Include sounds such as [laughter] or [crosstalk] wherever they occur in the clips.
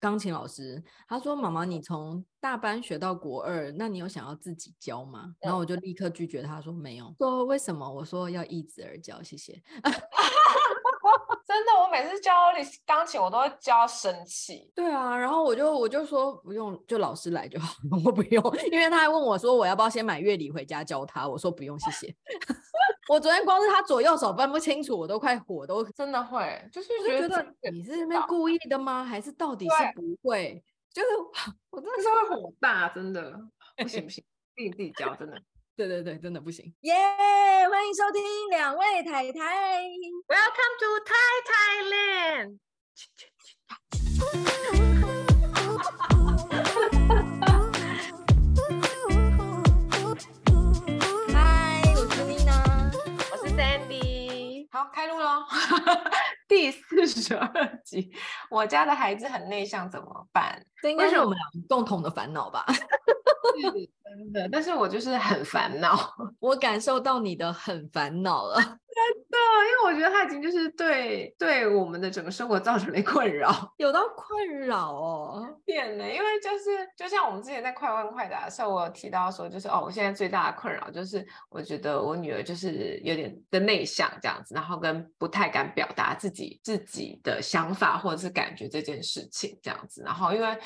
钢琴老师，他说：“妈妈，你从大班学到国二，那你有想要自己教吗？”然后我就立刻拒绝他说：“没有。”说为什么？我说要一直而教，谢谢。[laughs] [laughs] 真的，我每次教你钢琴，我都会教生气。对啊，然后我就我就说不用，就老师来就好，[laughs] 我不用，因为他还问我说我要不要先买乐理回家教他，我说不用，谢谢。[laughs] 我昨天光是他左右手分不清楚，我都快火都真的会，就是觉得你是那边故意的吗？还是到底是不会？就是我真的是会火大，真的不行不行，自己自己教真的。对对对，真的不行。耶！Yeah, 欢迎收听两位太太，Welcome to Thai Thailand。[laughs] 嗨，我是 Lina，我是 Sandy。好，开录喽。[laughs] 第四十二集，我家的孩子很内向，怎么办？这应该是我们俩共同的烦恼吧。[laughs] 是真的，但是我就是很烦恼，[laughs] 我感受到你的很烦恼了，[laughs] 真的，因为我觉得他已经就是对对我们的整个生活造成了困扰，[laughs] 有到困扰哦，变了，因为就是就像我们之前在快问快答的时候，我有提到说，就是哦，我现在最大的困扰就是我觉得我女儿就是有点的内向这样子，然后跟不太敢表达自己自己的想法或者是感觉这件事情这样子，然后因为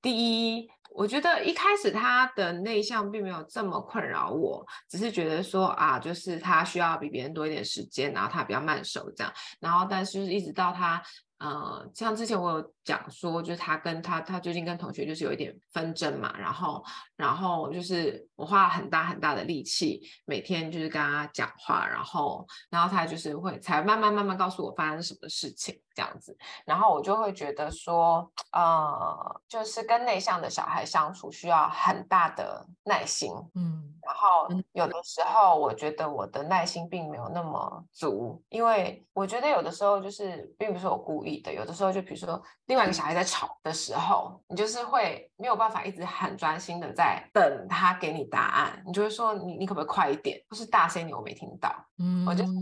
第一。我觉得一开始他的内向并没有这么困扰我，只是觉得说啊，就是他需要比别人多一点时间，然后他比较慢熟这样，然后但是一直到他。呃，像之前我有讲说，就是他跟他他最近跟同学就是有一点纷争嘛，然后然后就是我花了很大很大的力气，每天就是跟他讲话，然后然后他就是会才慢慢慢慢告诉我发生什么事情这样子，然后我就会觉得说，呃，就是跟内向的小孩相处需要很大的耐心，嗯。然后有的时候，我觉得我的耐心并没有那么足，因为我觉得有的时候就是并不是我故意的。有的时候，就比如说另外一个小孩在吵的时候，你就是会没有办法一直很专心的在等他给你答案，你就会说你你可不可以快一点，或是大声点，我没听到。嗯，我就可能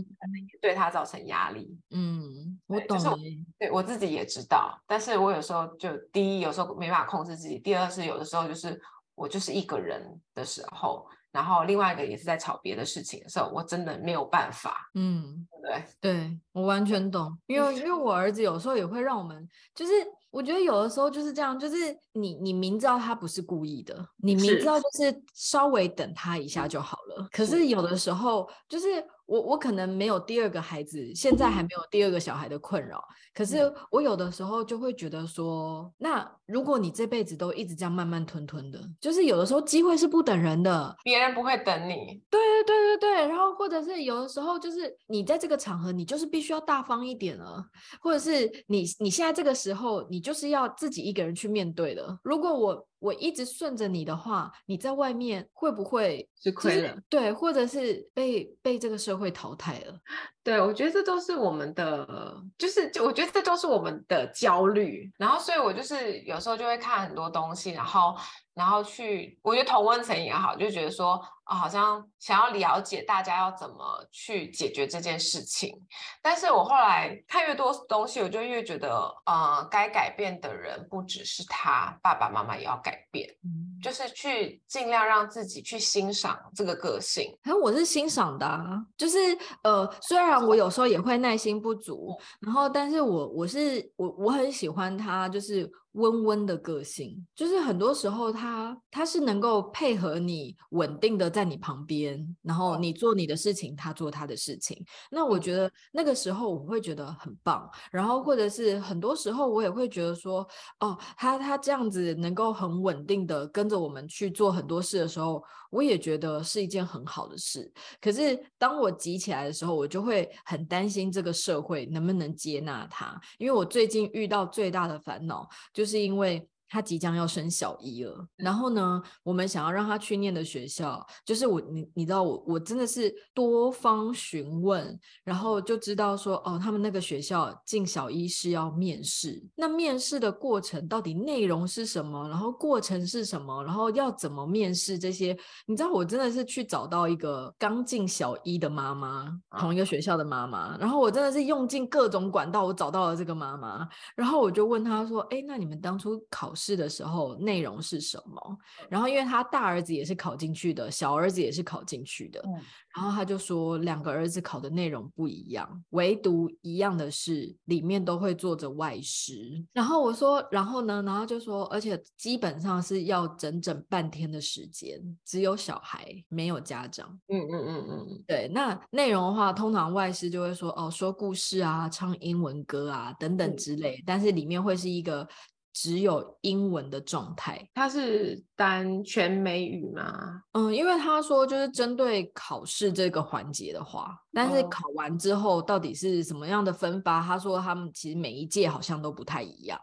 也对他造成压力。嗯，我懂。就是我对我自己也知道，但是我有时候就第一有时候没办法控制自己，第二是有的时候就是我就是一个人的时候。然后另外一个也是在吵别的事情的时候，我真的没有办法。嗯，对对，我完全懂，因为因为我儿子有时候也会让我们，就是我觉得有的时候就是这样，就是你你明知道他不是故意的，你明知道就是稍微等他一下就好了，是可是有的时候就是。我我可能没有第二个孩子，现在还没有第二个小孩的困扰，可是我有的时候就会觉得说，那如果你这辈子都一直这样慢慢吞吞的，就是有的时候机会是不等人的，别人不会等你。对对对对对，然后或者是有的时候就是你在这个场合，你就是必须要大方一点了，或者是你你现在这个时候，你就是要自己一个人去面对的。如果我。我一直顺着你的话，你在外面会不会吃亏了？对，或者是被被这个社会淘汰了？[laughs] 对，我觉得这都是我们的，就是就我觉得这都是我们的焦虑。然后，所以我就是有时候就会看很多东西，然后。然后去，我觉得同温层也好，就觉得说，哦，好像想要了解大家要怎么去解决这件事情。但是我后来看越多东西，我就越觉得，呃，该改变的人不只是他，爸爸妈妈也要改变，嗯、就是去尽量让自己去欣赏这个个性。然后我是欣赏的啊，就是呃，虽然我有时候也会耐心不足，然后，但是我我是我我很喜欢他，就是。温温的个性，就是很多时候他他是能够配合你稳定的在你旁边，然后你做你的事情，他做他的事情。那我觉得那个时候我会觉得很棒，然后或者是很多时候我也会觉得说，哦，他他这样子能够很稳定的跟着我们去做很多事的时候，我也觉得是一件很好的事。可是当我急起来的时候，我就会很担心这个社会能不能接纳他，因为我最近遇到最大的烦恼。就是因为他即将要升小一了，然后呢，我们想要让他去念的学校，就是我你你知道我我真的是多方询问，然后就知道说哦，他们那个学校进小一是要面试，那面试的过程到底内容是什么，然后过程是什么，然后要怎么面试这些，你知道我真的是去找到一个刚进小一的妈妈，同一个学校的妈妈，然后我真的是用尽各种管道，我找到了这个妈妈，然后我就问她说，哎，那你们当初考试的时候内容是什么？然后因为他大儿子也是考进去的，小儿子也是考进去的，嗯、然后他就说两个儿子考的内容不一样，唯独一样的是里面都会坐着外师。然后我说，然后呢？然后就说，而且基本上是要整整半天的时间，只有小孩没有家长。嗯嗯嗯嗯，对。那内容的话，通常外师就会说哦，说故事啊，唱英文歌啊等等之类，嗯、但是里面会是一个。只有英文的状态，它是单全美语吗？嗯，因为他说就是针对考试这个环节的话，但是考完之后到底是什么样的分发？他说他们其实每一届好像都不太一样。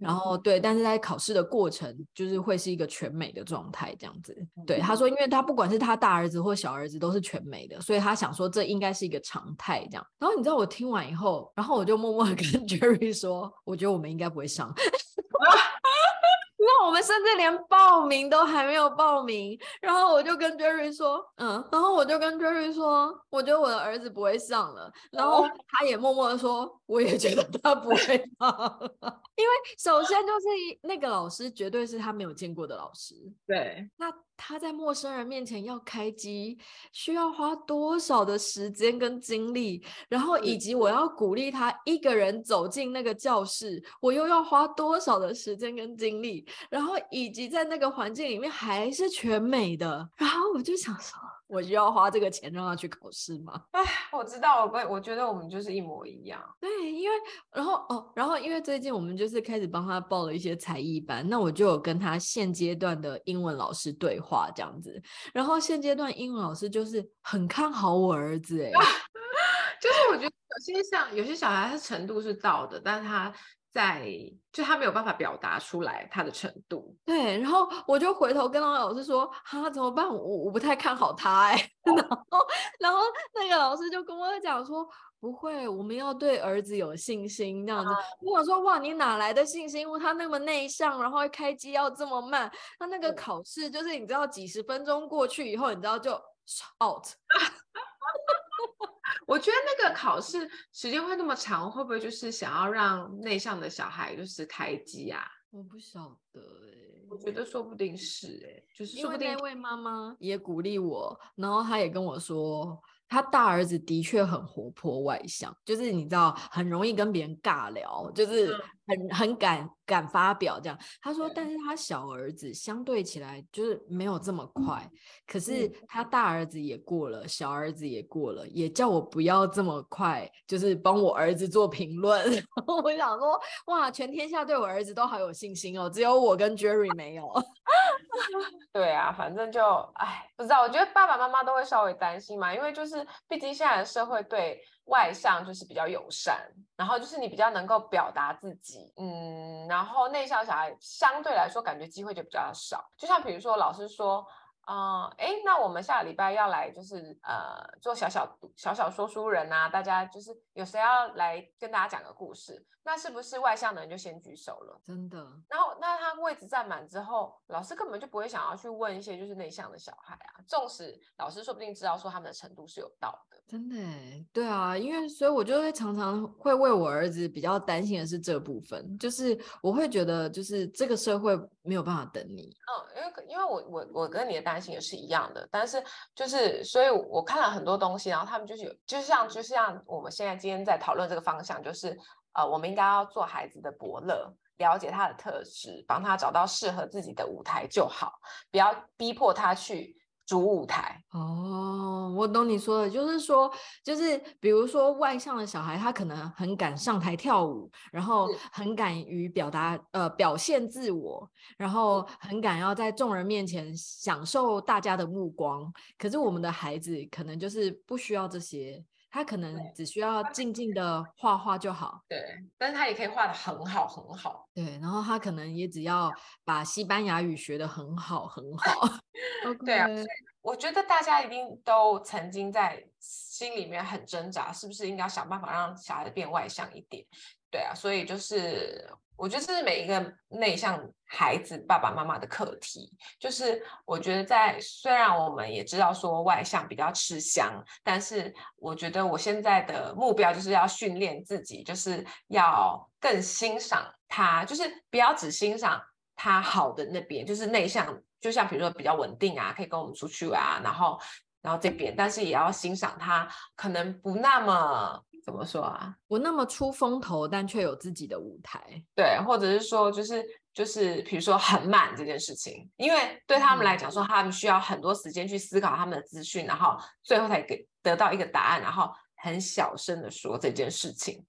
然后对，但是在考试的过程，就是会是一个全美的状态这样子。对，他说，因为他不管是他大儿子或小儿子都是全美的，所以他想说这应该是一个常态这样。然后你知道我听完以后，然后我就默默的跟 [laughs] Jerry 说，我觉得我们应该不会上。[laughs] 那我们甚至连报名都还没有报名，然后我就跟 Jerry 说，嗯，然后我就跟 Jerry 说，我觉得我的儿子不会上了，然后他也默默的说，我也觉得他不会上，[laughs] 因为首先就是那个老师绝对是他没有见过的老师，对，那。他在陌生人面前要开机，需要花多少的时间跟精力？然后以及我要鼓励他一个人走进那个教室，我又要花多少的时间跟精力？然后以及在那个环境里面还是全美的，然后我就想说。我就要花这个钱让他去考试吗？哎，我知道，我我觉得我们就是一模一样。对，因为然后哦，然后因为最近我们就是开始帮他报了一些才艺班，那我就有跟他现阶段的英文老师对话这样子。然后现阶段英文老师就是很看好我儿子，哎，[laughs] 就是我觉得有些像有些小孩他程度是到的，但是他。在，就他没有办法表达出来他的程度。对，然后我就回头跟那个老师说：“哈，怎么办？我我不太看好他。[laughs] ”哎，然后然后那个老师就跟我讲说：“不会，我们要对儿子有信心。”那样子，我想说：“哇，你哪来的信心？他那么内向，然后开机要这么慢，他那个考试就是你知道，几十分钟过去以后，你知道就 out。[laughs] ”我觉得那个考试时间会那么长，会不会就是想要让内向的小孩就是开机啊？我不晓得哎、欸，我觉得说不定是哎、欸，就是说不定那位妈妈也鼓励我，然后她也跟我说。他大儿子的确很活泼外向，就是你知道很容易跟别人尬聊，就是很很敢敢发表这样。他说，但是他小儿子相对起来就是没有这么快，可是他大儿子也过了，小儿子也过了，也叫我不要这么快，就是帮我儿子做评论。[laughs] 我想说，哇，全天下对我儿子都好有信心哦，只有我跟 Jerry 没有。[laughs] 对啊，反正就哎，不知道。我觉得爸爸妈妈都会稍微担心嘛，因为就是毕竟现在的社会对外向就是比较友善，然后就是你比较能够表达自己，嗯，然后内向小孩相对来说感觉机会就比较少。就像比如说老师说。啊，哎、呃，那我们下个礼拜要来，就是呃，做小小小小说书人啊，大家就是有谁要来跟大家讲个故事？那是不是外向的人就先举手了？真的。然后，那他位置占满之后，老师根本就不会想要去问一些就是内向的小孩啊，纵使老师说不定知道说他们的程度是有到的。真的，对啊，因为所以，我就会常常会为我儿子比较担心的是这部分，就是我会觉得，就是这个社会没有办法等你。嗯，因为因为我我我跟你的担也是一样的，但是就是，所以我看了很多东西，然后他们就是有，就像就像我们现在今天在讨论这个方向，就是呃，我们应该要做孩子的伯乐，了解他的特质，帮他找到适合自己的舞台就好，不要逼迫他去。主舞台哦，我懂你说的，就是说，就是比如说外向的小孩，他可能很敢上台跳舞，然后很敢于表达呃表现自我，然后很敢要在众人面前享受大家的目光。可是我们的孩子可能就是不需要这些。他可能只需要静静的画画就好。对，但是他也可以画的很好很好。对，然后他可能也只要把西班牙语学的很好很好。[laughs] 对啊，我觉得大家一定都曾经在心里面很挣扎，是不是应该想办法让小孩子变外向一点？对啊，所以就是我觉得这是每一个内向孩子爸爸妈妈的课题。就是我觉得在虽然我们也知道说外向比较吃香，但是我觉得我现在的目标就是要训练自己，就是要更欣赏他，就是不要只欣赏他好的那边，就是内向，就像比如说比较稳定啊，可以跟我们出去啊，然后然后这边，但是也要欣赏他可能不那么。怎么说啊？不那么出风头，但却有自己的舞台。对，或者是说，就是就是，比如说很满这件事情，因为对他们来讲，说他们需要很多时间去思考他们的资讯，然后最后才给得到一个答案，然后很小声的说这件事情，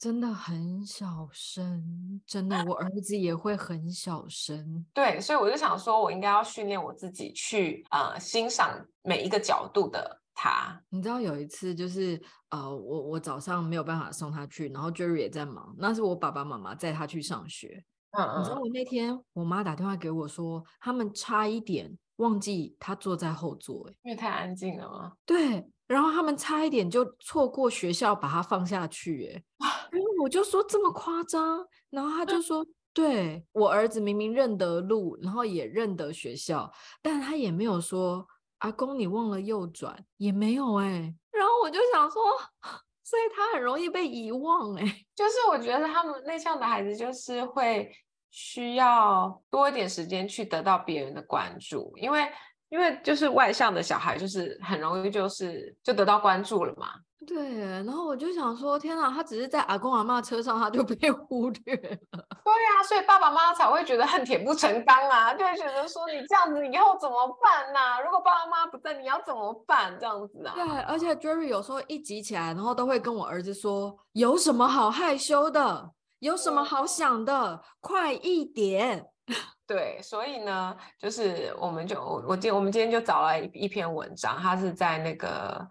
真的很小声，真的，我儿子也会很小声。对，所以我就想说，我应该要训练我自己去呃欣赏每一个角度的。他，你知道有一次就是呃，我我早上没有办法送他去，然后 Jerry 也在忙，那是我爸爸妈妈载他去上学。嗯嗯，你知道我那天我妈打电话给我说，他们差一点忘记他坐在后座，因为太安静了吗？对，然后他们差一点就错过学校把他放下去，[laughs] 哎，因为我就说这么夸张，然后他就说，对，我儿子明明认得路，然后也认得学校，但他也没有说。阿公，你忘了右转也没有哎、然后我就想说，[laughs] 所以他很容易被遗忘哎、就是我觉得他们内向的孩子就是会需要多一点时间去得到别人的关注，因为因为就是外向的小孩就是很容易就是就得到关注了嘛。对，然后我就想说，天哪，他只是在阿公阿妈车上，他就 [laughs] 被忽略了。对、啊，所以爸爸妈妈才会觉得恨铁不成钢啊，就会觉得说你这样子，你以后怎么办呢、啊？如果爸爸妈妈不在，你要怎么办？这样子啊？对，而且 Jerry 有时候一急起来，然后都会跟我儿子说：“有什么好害羞的？有什么好想的？快一点！” [laughs] 对，所以呢，就是我们就我今我们今天就找了一一篇文章，他是在那个。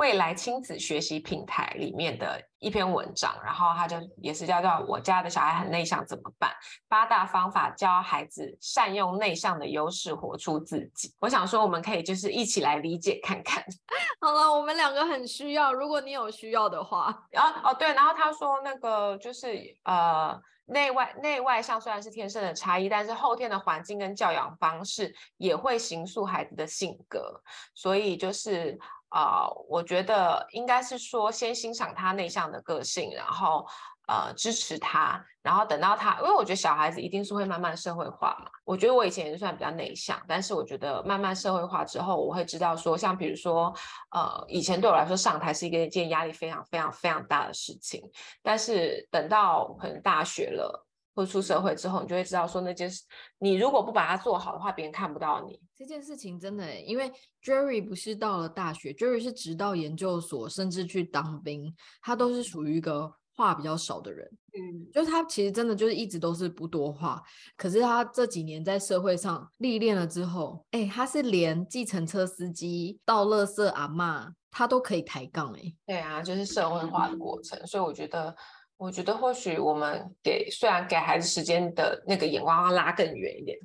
未来亲子学习平台里面的一篇文章，然后他就也是叫做“我家的小孩很内向怎么办？八大方法教孩子善用内向的优势，活出自己。”我想说，我们可以就是一起来理解看看。[laughs] 好了，我们两个很需要，如果你有需要的话。然后哦对，然后他说那个就是呃内外内外向虽然是天生的差异，但是后天的环境跟教养方式也会形塑孩子的性格，所以就是。啊、呃，我觉得应该是说，先欣赏他内向的个性，然后呃支持他，然后等到他，因为我觉得小孩子一定是会慢慢社会化嘛。我觉得我以前也算比较内向，但是我觉得慢慢社会化之后，我会知道说，像比如说，呃，以前对我来说上台是一个一件压力非常非常非常大的事情，但是等到可能大学了。或出社会之后，你就会知道说那件事，你如果不把它做好的话，别人看不到你。这件事情真的，因为 Jerry 不是到了大学，Jerry 是直到研究所，甚至去当兵，他都是属于一个话比较少的人。嗯，就是他其实真的就是一直都是不多话，可是他这几年在社会上历练了之后，哎，他是连计程车司机、到垃圾阿妈，他都可以抬杠。哎，对啊，就是社会化的过程，所以我觉得。我觉得或许我们给虽然给孩子时间的那个眼光要拉更远一点，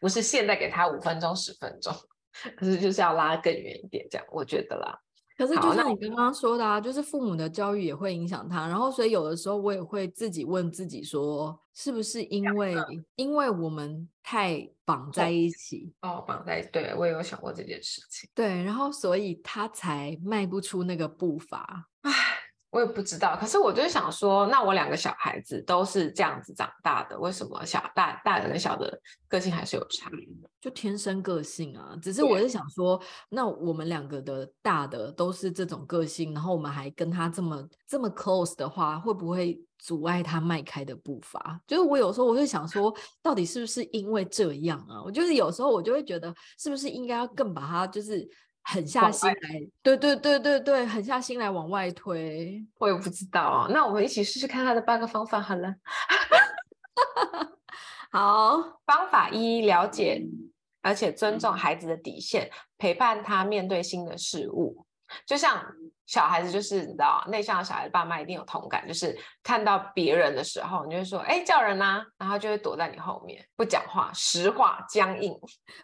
不是现在给他五分钟十分钟，可是就是要拉更远一点，这样我觉得啦。可是就像你刚刚说的啊，就是父母的教育也会影响他，然后所以有的时候我也会自己问自己说，是不是因为因为我们太绑在一起哦，绑在对我也有想过这件事情，对，然后所以他才迈不出那个步伐，唉。我也不知道，可是我就想说，那我两个小孩子都是这样子长大的，为什么小大大的跟小的个性还是有差异的？就天生个性啊。只是我是想说，那我们两个的大的都是这种个性，然后我们还跟他这么这么 close 的话，会不会阻碍他迈开的步伐？就是我有时候我会想说，到底是不是因为这样啊？我就是有时候我就会觉得，是不是应该要更把他就是。狠下心来，对对对对对，狠下心来往外推。我也不知道啊，那我们一起试试看他的八个方法好了。[laughs] 好，方法一：了解而且尊重孩子的底线，陪伴他面对新的事物。就像小孩子就是你知道，内向的小孩子爸妈一定有同感，就是看到别人的时候，你就会说，哎，叫人呐，然后就会躲在你后面不讲话，实话僵硬。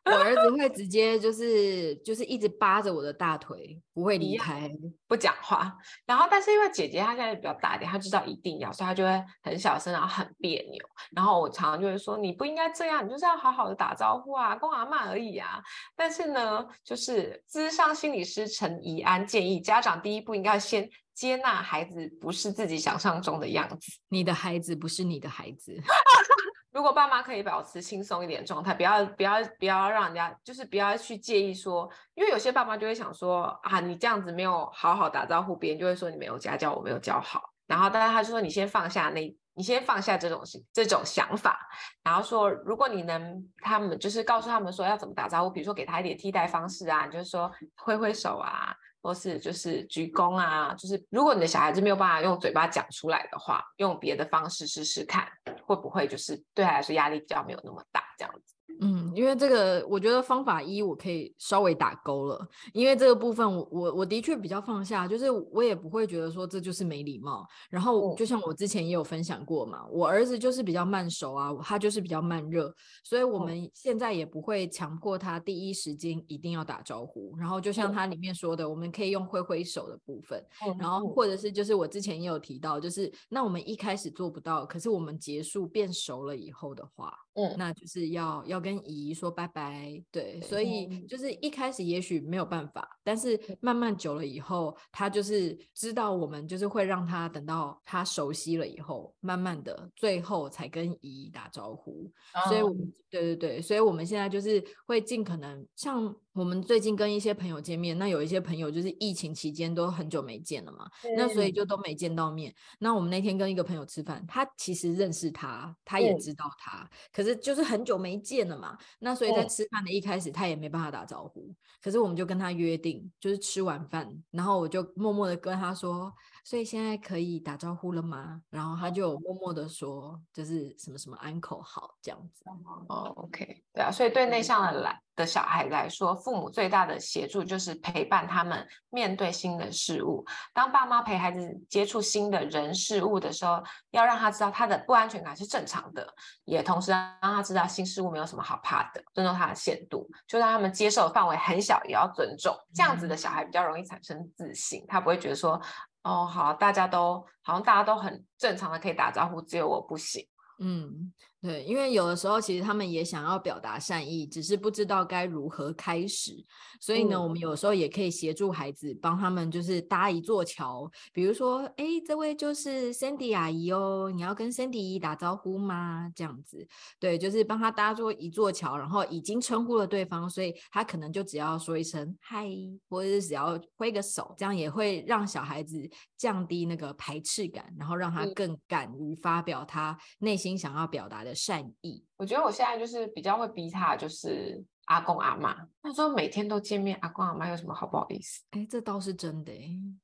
我儿子会直接就是就是一直扒着我的大腿，不会离开，不讲话。然后但是因为姐姐她现在比较大一点，她知道一定要，所以她就会很小声，然后很别扭。然后我常常就会说，你不应该这样，你就是要好好的打招呼啊，跟阿妈而已啊。但是呢，就是咨商心理师陈怡安建议家长第一步应该先接纳孩子不是自己想象中的样子。你的孩子不是你的孩子。[laughs] 如果爸妈可以保持轻松一点状态，不要不要不要让人家就是不要去介意说，因为有些爸妈就会想说啊，你这样子没有好好打招呼，别人就会说你没有家教，我没有教好。然后，但是他就说你先放下那，你先放下这种这种想法，然后说如果你能，他们就是告诉他们说要怎么打招呼，比如说给他一点替代方式啊，就是说挥挥手啊。或是就是鞠躬啊，就是如果你的小孩子没有办法用嘴巴讲出来的话，用别的方式试试看，会不会就是对他来说压力比较没有那么大，这样子。嗯，因为这个，我觉得方法一我可以稍微打勾了，因为这个部分我我我的确比较放下，就是我也不会觉得说这就是没礼貌。然后就像我之前也有分享过嘛，我儿子就是比较慢熟啊，他就是比较慢热，所以我们现在也不会强迫他第一时间一定要打招呼。然后就像他里面说的，我们可以用挥挥手的部分，然后或者是就是我之前也有提到，就是那我们一开始做不到，可是我们结束变熟了以后的话。嗯，那就是要要跟姨说拜拜，对，所以就是一开始也许没有办法，但是慢慢久了以后，他就是知道我们就是会让他等到他熟悉了以后，慢慢的最后才跟姨打招呼，所以我们对对对，所以我们现在就是会尽可能像。我们最近跟一些朋友见面，那有一些朋友就是疫情期间都很久没见了嘛，嗯、那所以就都没见到面。那我们那天跟一个朋友吃饭，他其实认识他，他也知道他，嗯、可是就是很久没见了嘛。那所以在吃饭的一开始，他也没办法打招呼。可是我们就跟他约定，就是吃完饭，然后我就默默的跟他说。所以现在可以打招呼了吗？然后他就默默的说，就是什么什么安口好这样子。哦，OK，对啊。所以对内向的来的小孩来说，父母最大的协助就是陪伴他们面对新的事物。当爸妈陪孩子接触新的人事物的时候，要让他知道他的不安全感是正常的，也同时让他知道新事物没有什么好怕的，尊重他的限度，就让他们接受的范围很小，也要尊重。这样子的小孩比较容易产生自信，他不会觉得说。哦，好，大家都好像大家都很正常的可以打招呼，只有我不行。嗯。对，因为有的时候其实他们也想要表达善意，只是不知道该如何开始。所以呢，嗯、我们有时候也可以协助孩子，帮他们就是搭一座桥。比如说，哎，这位就是 Sandy 阿姨哦，你要跟 Sandy 姨打招呼吗？这样子，对，就是帮他搭做一座桥，然后已经称呼了对方，所以他可能就只要说一声嗨，或者是只要挥个手，这样也会让小孩子降低那个排斥感，然后让他更敢于发表他内心想要表达的。的善意，我觉得我现在就是比较会逼他，就是阿公阿妈。他说每天都见面，阿公阿妈有什么好不好意思？哎，这倒是真的。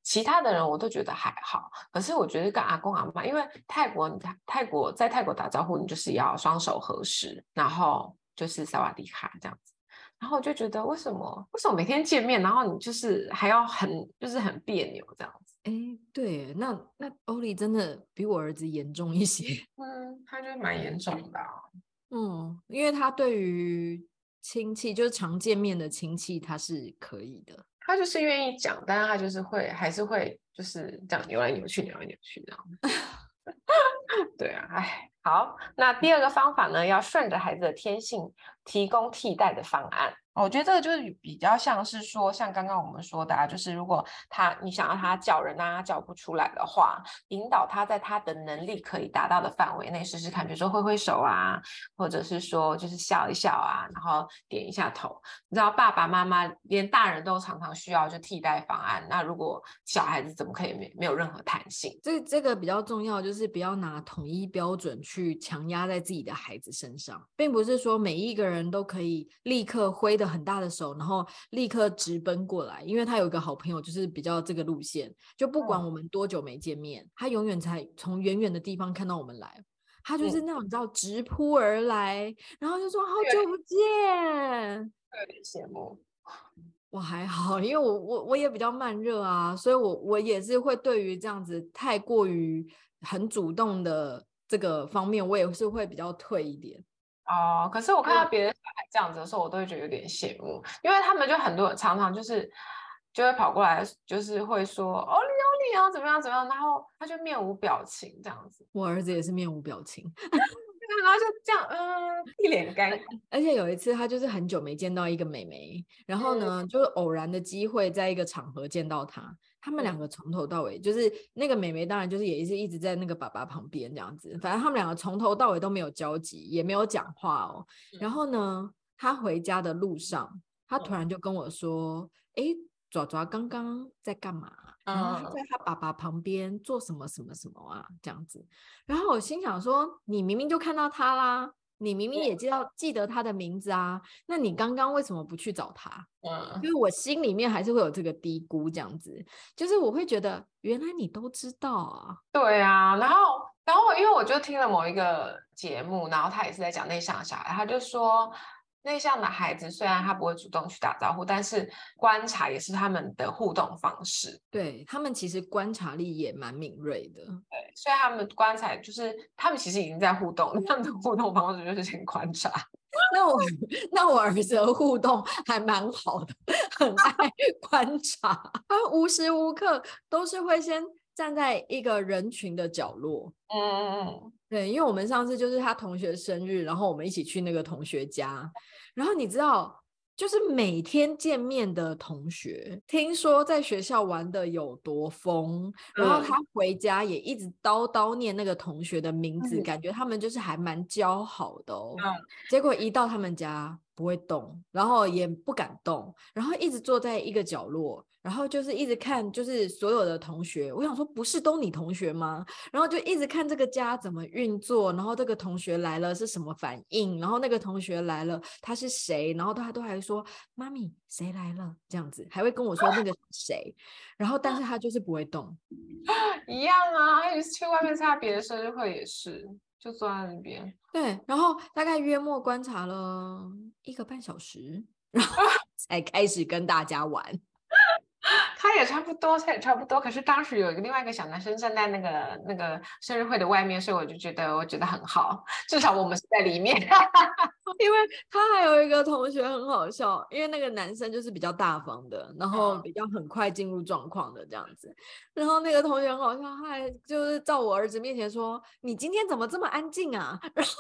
其他的人我都觉得还好，可是我觉得跟阿公阿妈，因为泰国，泰国在泰国打招呼，你就是要双手合十，然后就是萨瓦迪卡这样子。然后我就觉得为什么为什么每天见面，然后你就是还要很就是很别扭这样子。哎，对，那那欧丽真的比我儿子严重一些。[laughs] 嗯，他就蛮严重的啊。嗯，因为他对于亲戚，就是常见面的亲戚，他是可以的。他就是愿意讲，但是他就是会，还是会，就是这样扭来扭去，扭来扭去这样。[laughs] 对啊，哎，好，那第二个方法呢，要顺着孩子的天性，提供替代的方案。我觉得这个就是比较像是说，像刚刚我们说的啊，就是如果他你想要他叫人啊，叫不出来的话，引导他在他的能力可以达到的范围内试试看，比如说挥挥手啊，或者是说就是笑一笑啊，然后点一下头。你知道爸爸妈妈连大人都常常需要就替代方案，那如果小孩子怎么可以没没有任何弹性？这这个比较重要，就是不要拿统一标准去强压在自己的孩子身上，并不是说每一个人都可以立刻挥的。很大的手，然后立刻直奔过来，因为他有一个好朋友，就是比较这个路线，就不管我们多久没见面，他永远才从远远的地方看到我们来，他就是那种你知道直扑而来，然后就说好久不见，有点羡慕。我还好，因为我我我也比较慢热啊，所以我我也是会对于这样子太过于很主动的这个方面，我也是会比较退一点。哦，可是我看到别的小孩这样子的时候，我都会觉得有点羡慕，因为他们就很多人常常就是就会跑过来，就是会说哦，你哦你好怎么样怎么样，然后他就面无表情这样子。我儿子也是面无表情。然后就这样，嗯，一脸尴尬。而且有一次，他就是很久没见到一个美眉，然后呢，嗯、就是偶然的机会，在一个场合见到她。他们两个从头到尾，就是那个美眉，当然就是也是一直在那个爸爸旁边这样子。反正他们两个从头到尾都没有交集，也没有讲话哦。然后呢，他回家的路上，他突然就跟我说：“哎、嗯，爪爪刚刚在干嘛？”然后他在他爸爸旁边做什么什么什么啊？这样子，然后我心想说：你明明就看到他啦，你明明也知道记得他的名字啊，那你刚刚为什么不去找他？嗯，因为我心里面还是会有这个低估，这样子，就是我会觉得原来你都知道啊。对啊，然后然后因为我就听了某一个节目，然后他也是在讲内向小孩，他就说。内向的孩子虽然他不会主动去打招呼，但是观察也是他们的互动方式。对，他们其实观察力也蛮敏锐的。对，所以他们观察就是他们其实已经在互动，[laughs] 他们的互动方式就是先观察。[laughs] 那我那我儿子的互动还蛮好的，很爱 [laughs] 观察，他无时无刻都是会先站在一个人群的角落。嗯嗯嗯。对，因为我们上次就是他同学生日，然后我们一起去那个同学家，然后你知道，就是每天见面的同学，听说在学校玩的有多疯，然后他回家也一直叨叨念那个同学的名字，嗯、感觉他们就是还蛮交好的哦。嗯、结果一到他们家不会动，然后也不敢动，然后一直坐在一个角落。然后就是一直看，就是所有的同学，我想说不是都你同学吗？然后就一直看这个家怎么运作，然后这个同学来了是什么反应，然后那个同学来了他是谁，然后他都还说妈咪谁来了这样子，还会跟我说那个谁，然后但是他就是不会动，[laughs] 一样啊，有一次去外面参加别的生日会也是，就坐在那边，对，然后大概约莫观察了一个半小时，然后 [laughs] 才开始跟大家玩。[laughs] 他也差不多，他也差不多。可是当时有一个另外一个小男生站在那个那个生日会的外面，所以我就觉得我觉得很好，至少我们是在里面。[laughs] 因为他还有一个同学很好笑，因为那个男生就是比较大方的，然后比较很快进入状况的这样子。然后那个同学很好笑，他还就是在我儿子面前说：“你今天怎么这么安静啊？” [laughs] 然后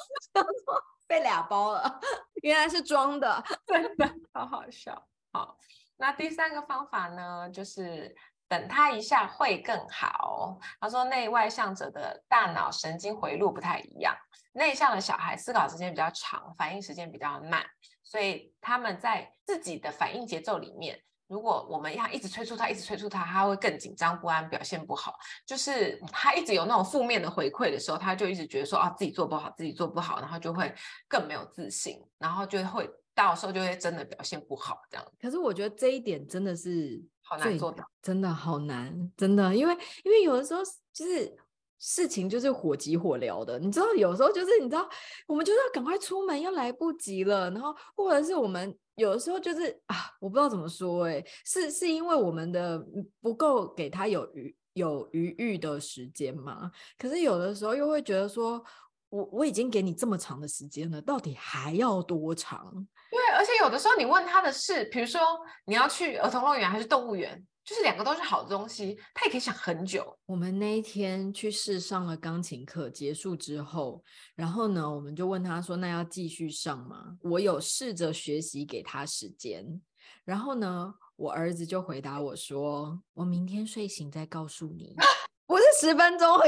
就说被俩包了，原来是装的，真的好好笑。好。那第三个方法呢，就是等他一下会更好。他说，内外向者的大脑神经回路不太一样，内向的小孩思考时间比较长，反应时间比较慢，所以他们在自己的反应节奏里面，如果我们要一直催促他，一直催促他，他会更紧张不安，表现不好。就是 [laughs] 他一直有那种负面的回馈的时候，他就一直觉得说啊，自己做不好，自己做不好，然后就会更没有自信，然后就会。到时候就会真的表现不好，这样。可是我觉得这一点真的是好难做到，真的好难，真的，因为因为有的时候就是事情就是火急火燎的，你知道，有时候就是你知道，我们就是要赶快出门，又来不及了，然后或者是我们有的时候就是啊，我不知道怎么说，哎，是是因为我们的不够给他有余有余裕的时间嘛？可是有的时候又会觉得说，我我已经给你这么长的时间了，到底还要多长？对，而且有的时候你问他的是，比如说你要去儿童乐园还是动物园，就是两个都是好的东西，他也可以想很久。我们那一天去试上了钢琴课，结束之后，然后呢，我们就问他说：“那要继续上吗？”我有试着学习给他时间，然后呢，我儿子就回答我说：“我明天睡醒再告诉你。” [laughs] 不是十分钟，[laughs]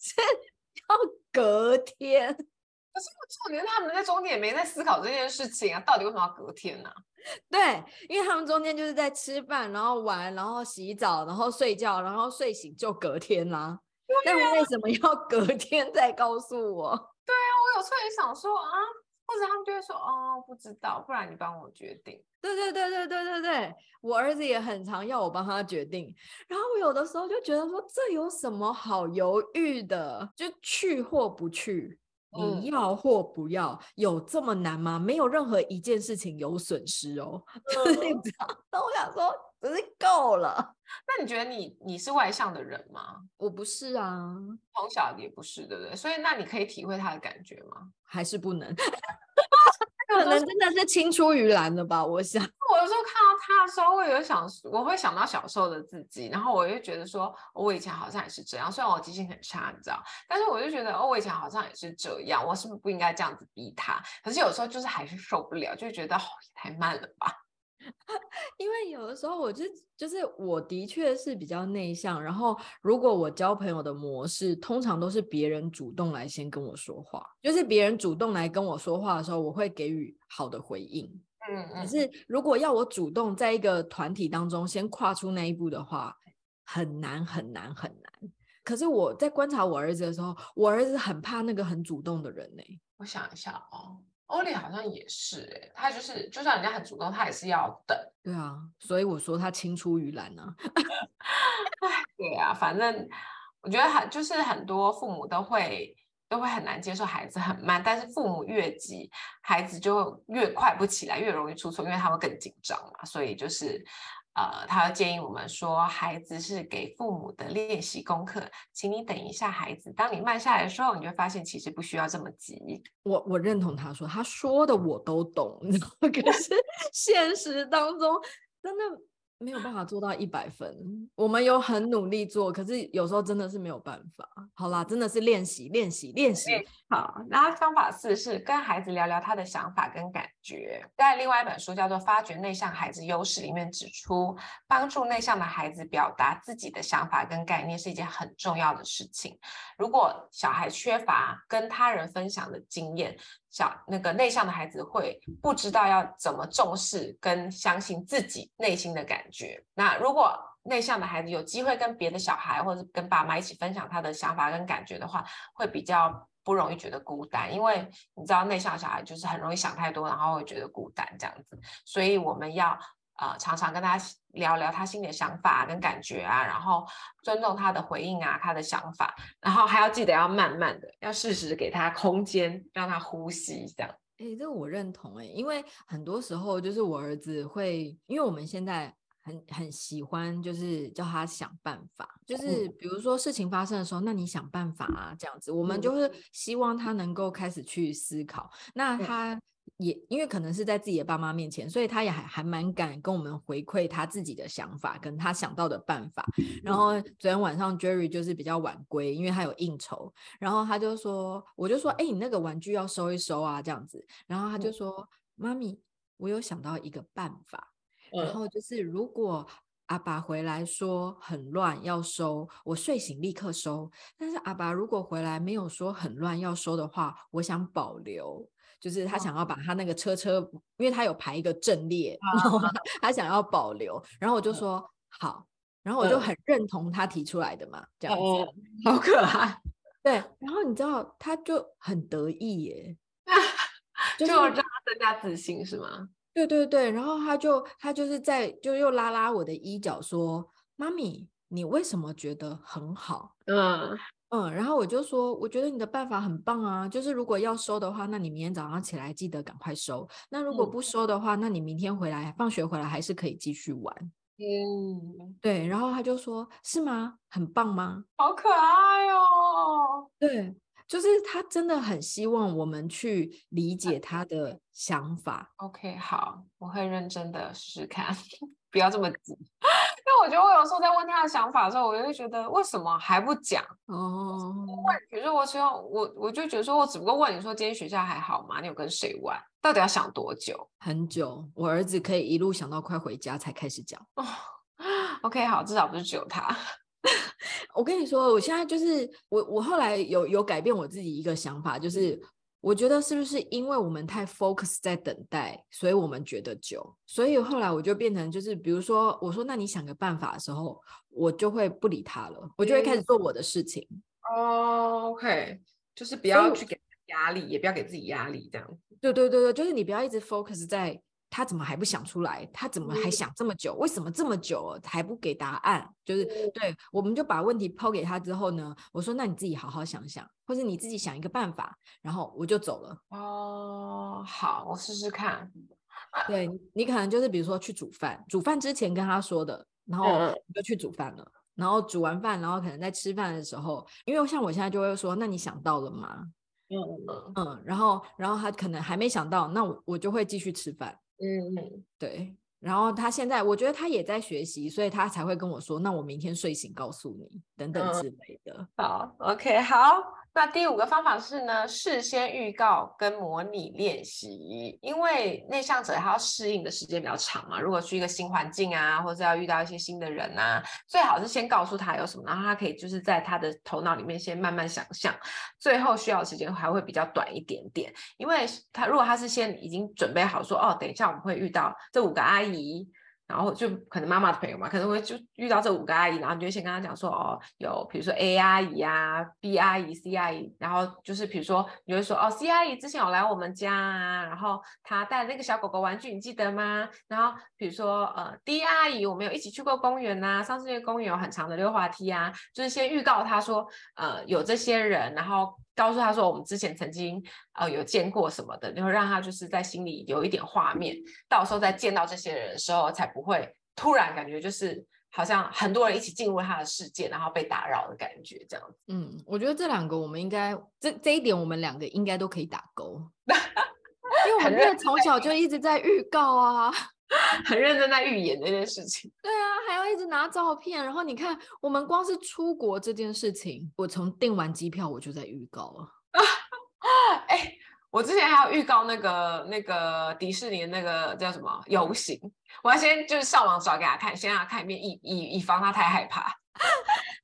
是要隔天。可是我重点，他们在中间也没在思考这件事情啊，到底为什么要隔天呢、啊？[laughs] 对，因为他们中间就是在吃饭，然后玩，然后洗澡，然后睡觉，然后睡醒就隔天啦、啊。但为什么要隔天再告诉我？[laughs] 对啊，我有时候也想说啊，或者他们就会说哦，不知道，不然你帮我决定。对对对对对对对，我儿子也很常要我帮他决定，然后我有的时候就觉得说，这有什么好犹豫的？就去或不去。你要或不要，嗯、有这么难吗？没有任何一件事情有损失哦。[laughs] 就是这样。那 [laughs] 我想说，只是够了。那你觉得你你是外向的人吗？我不是啊，从小也不是，对不对？所以那你可以体会他的感觉吗？还是不能？[laughs] 可能真的是青出于蓝了吧？我想，我有时候看到他的时候，我有想，我会想到小时候的自己，然后我就觉得说，我以前好像也是这样。虽然我记性很差，你知道，但是我就觉得，哦，我以前好像也是这样。我是不是不应该这样子逼他？可是有时候就是还是受不了，就觉得，哦，太慢了吧。[laughs] 因为有的时候，我就就是我的确是比较内向，然后如果我交朋友的模式，通常都是别人主动来先跟我说话，就是别人主动来跟我说话的时候，我会给予好的回应。嗯嗯。可是如果要我主动在一个团体当中先跨出那一步的话，很难很难很难。可是我在观察我儿子的时候，我儿子很怕那个很主动的人呢。我想一下哦。欧丽好像也是哎、欸，他就是就算人家很主动，他也是要等。对啊，所以我说他青出于蓝呢。[laughs] 哎，对啊，反正我觉得很就是很多父母都会都会很难接受孩子很慢，但是父母越急，孩子就越快不起来，越容易出错，因为他会更紧张嘛。所以就是。呃，他要建议我们说，孩子是给父母的练习功课，请你等一下，孩子。当你慢下来的时候，你就发现其实不需要这么急。我我认同他说，他说的我都懂，[laughs] 可是现实当中真的。没有办法做到一百分，我们有很努力做，可是有时候真的是没有办法。好啦，真的是练习，练习，练习。好，那方法四是跟孩子聊聊他的想法跟感觉。在另外一本书叫做《发掘内向孩子优势》里面指出，帮助内向的孩子表达自己的想法跟概念是一件很重要的事情。如果小孩缺乏跟他人分享的经验，小那个内向的孩子会不知道要怎么重视跟相信自己内心的感觉。那如果内向的孩子有机会跟别的小孩或者跟爸妈一起分享他的想法跟感觉的话，会比较不容易觉得孤单。因为你知道内向小孩就是很容易想太多，然后会觉得孤单这样子。所以我们要。呃，常常跟他聊聊他心里的想法跟感觉啊，然后尊重他的回应啊，他的想法，然后还要记得要慢慢的，要适时给他空间，让他呼吸，这样。哎、欸，这个我认同哎、欸，因为很多时候就是我儿子会，因为我们现在很很喜欢，就是叫他想办法，就是比如说事情发生的时候，那你想办法啊，这样子，我们就是希望他能够开始去思考，那他。也因为可能是在自己的爸妈面前，所以他也还还蛮敢跟我们回馈他自己的想法，跟他想到的办法。然后昨天晚上 Jerry 就是比较晚归，因为他有应酬，然后他就说，我就说，哎，你那个玩具要收一收啊，这样子。然后他就说，妈咪，我有想到一个办法。然后就是如果阿爸回来说很乱要收，我睡醒立刻收。但是阿爸如果回来没有说很乱要收的话，我想保留。就是他想要把他那个车车，哦、因为他有排一个阵列，他想要保留，然后我就说、嗯、好，然后我就很认同他提出来的嘛，嗯、这样子、嗯，好可爱，对，然后你知道他就很得意耶，[laughs] 就是让他增加自信是吗？对对对，然后他就他就是在就又拉拉我的衣角说，妈咪，你为什么觉得很好？嗯。嗯，然后我就说，我觉得你的办法很棒啊，就是如果要收的话，那你明天早上起来记得赶快收。那如果不收的话，嗯、那你明天回来放学回来还是可以继续玩。嗯，对。然后他就说，是吗？很棒吗？好可爱哦。对，就是他真的很希望我们去理解他的想法。OK，好，我会认真的试试看，[laughs] 不要这么急。因为我觉得我有时候在问他的想法的时候，我就会觉得为什么还不讲？哦，问，比如说我希望我我就觉得说，我只不过问你说今天学校还好吗？你有跟谁玩？到底要想多久？很久。我儿子可以一路想到快回家才开始讲。哦，[laughs] OK，好，至少不是只有他。[laughs] 我跟你说，我现在就是我我后来有有改变我自己一个想法，就是。我觉得是不是因为我们太 focus 在等待，所以我们觉得久。所以后来我就变成就是，比如说我说那你想个办法的时候，我就会不理他了，我就会开始做我的事情。哦，OK，就是不要去给压力，也不要给自己压力，这样。对对对对，就是你不要一直 focus 在。他怎么还不想出来？他怎么还想这么久？为什么这么久还不给答案？就是对，我们就把问题抛给他之后呢，我说那你自己好好想想，或者你自己想一个办法，然后我就走了。哦，好，我试试看。对，你可能就是比如说去煮饭，煮饭之前跟他说的，然后你就去煮饭了，然后煮完饭，然后可能在吃饭的时候，因为像我现在就会说，那你想到了吗？嗯嗯，然后然后他可能还没想到，那我我就会继续吃饭。嗯嗯，对。然后他现在我觉得他也在学习，所以他才会跟我说，那我明天睡醒告诉你等等之类的。嗯、好，OK，好。那第五个方法是呢，事先预告跟模拟练习，因为内向者他要适应的时间比较长嘛。如果去一个新环境啊，或者要遇到一些新的人啊，最好是先告诉他有什么，然后他可以就是在他的头脑里面先慢慢想象，最后需要的时间还会比较短一点点。因为他如果他是先已经准备好说，哦，等一下我们会遇到这五个阿姨。然后就可能妈妈的朋友嘛，可能会就遇到这五个阿姨，然后你就先跟她讲说，哦，有比如说 A 阿姨啊，B 阿姨，C 阿姨，然后就是比如说你会说，哦，C 阿姨之前有来我们家啊，然后她带那个小狗狗玩具，你记得吗？然后比如说呃，D 阿姨，我们有一起去过公园呐，上次那个公园有很长的溜滑梯啊，就是先预告她说，呃，有这些人，然后。告诉他说，我们之前曾经呃有见过什么的，然后让他就是在心里有一点画面，到时候再见到这些人的时候，才不会突然感觉就是好像很多人一起进入他的世界，然后被打扰的感觉这样子。嗯，我觉得这两个我们应该这这一点我们两个应该都可以打勾，[laughs] 因为我们从小就一直在预告啊。很认真在预演这件事情，对啊，还要一直拿照片，然后你看，我们光是出国这件事情，我从订完机票我就在预告了。[laughs] 哎，我之前还要预告那个那个迪士尼那个叫什么游行，我要先就是上网找给他看，先让他看一遍，以以以防他太害怕。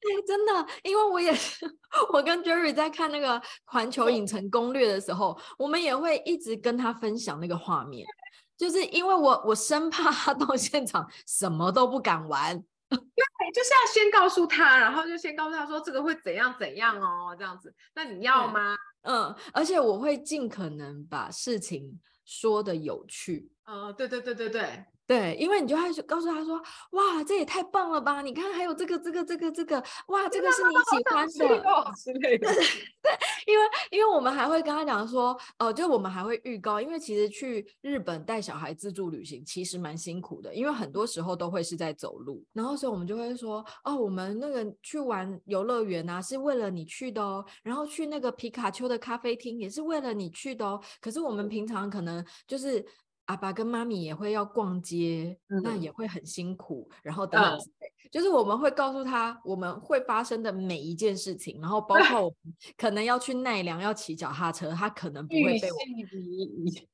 对，[laughs] 真的，因为我也是，我跟 Jerry 在看那个环球影城攻略的时候，我们也会一直跟他分享那个画面。就是因为我我生怕他到现场什么都不敢玩，[laughs] 对，就是要先告诉他，然后就先告诉他说这个会怎样怎样哦，这样子，那你要吗？嗯，而且我会尽可能把事情说的有趣。嗯，对对对对对。对，因为你就会告诉他说：“哇，这也太棒了吧！你看，还有这个、这个、这个、这个，哇，这个是你喜欢的之类的。[laughs] ”对，因为因为我们还会跟他讲说，哦、呃，就我们还会预告，因为其实去日本带小孩自助旅行其实蛮辛苦的，因为很多时候都会是在走路，然后所以我们就会说：“哦，我们那个去玩游乐园啊，是为了你去的哦，然后去那个皮卡丘的咖啡厅也是为了你去的哦。可是我们平常可能就是。”阿爸跟妈咪也会要逛街，嗯、那也会很辛苦。然后等等、嗯，就是我们会告诉他我们会发生的每一件事情，然后包 [laughs] 括我们可能要去奈良要骑脚踏车，他可能不会被我。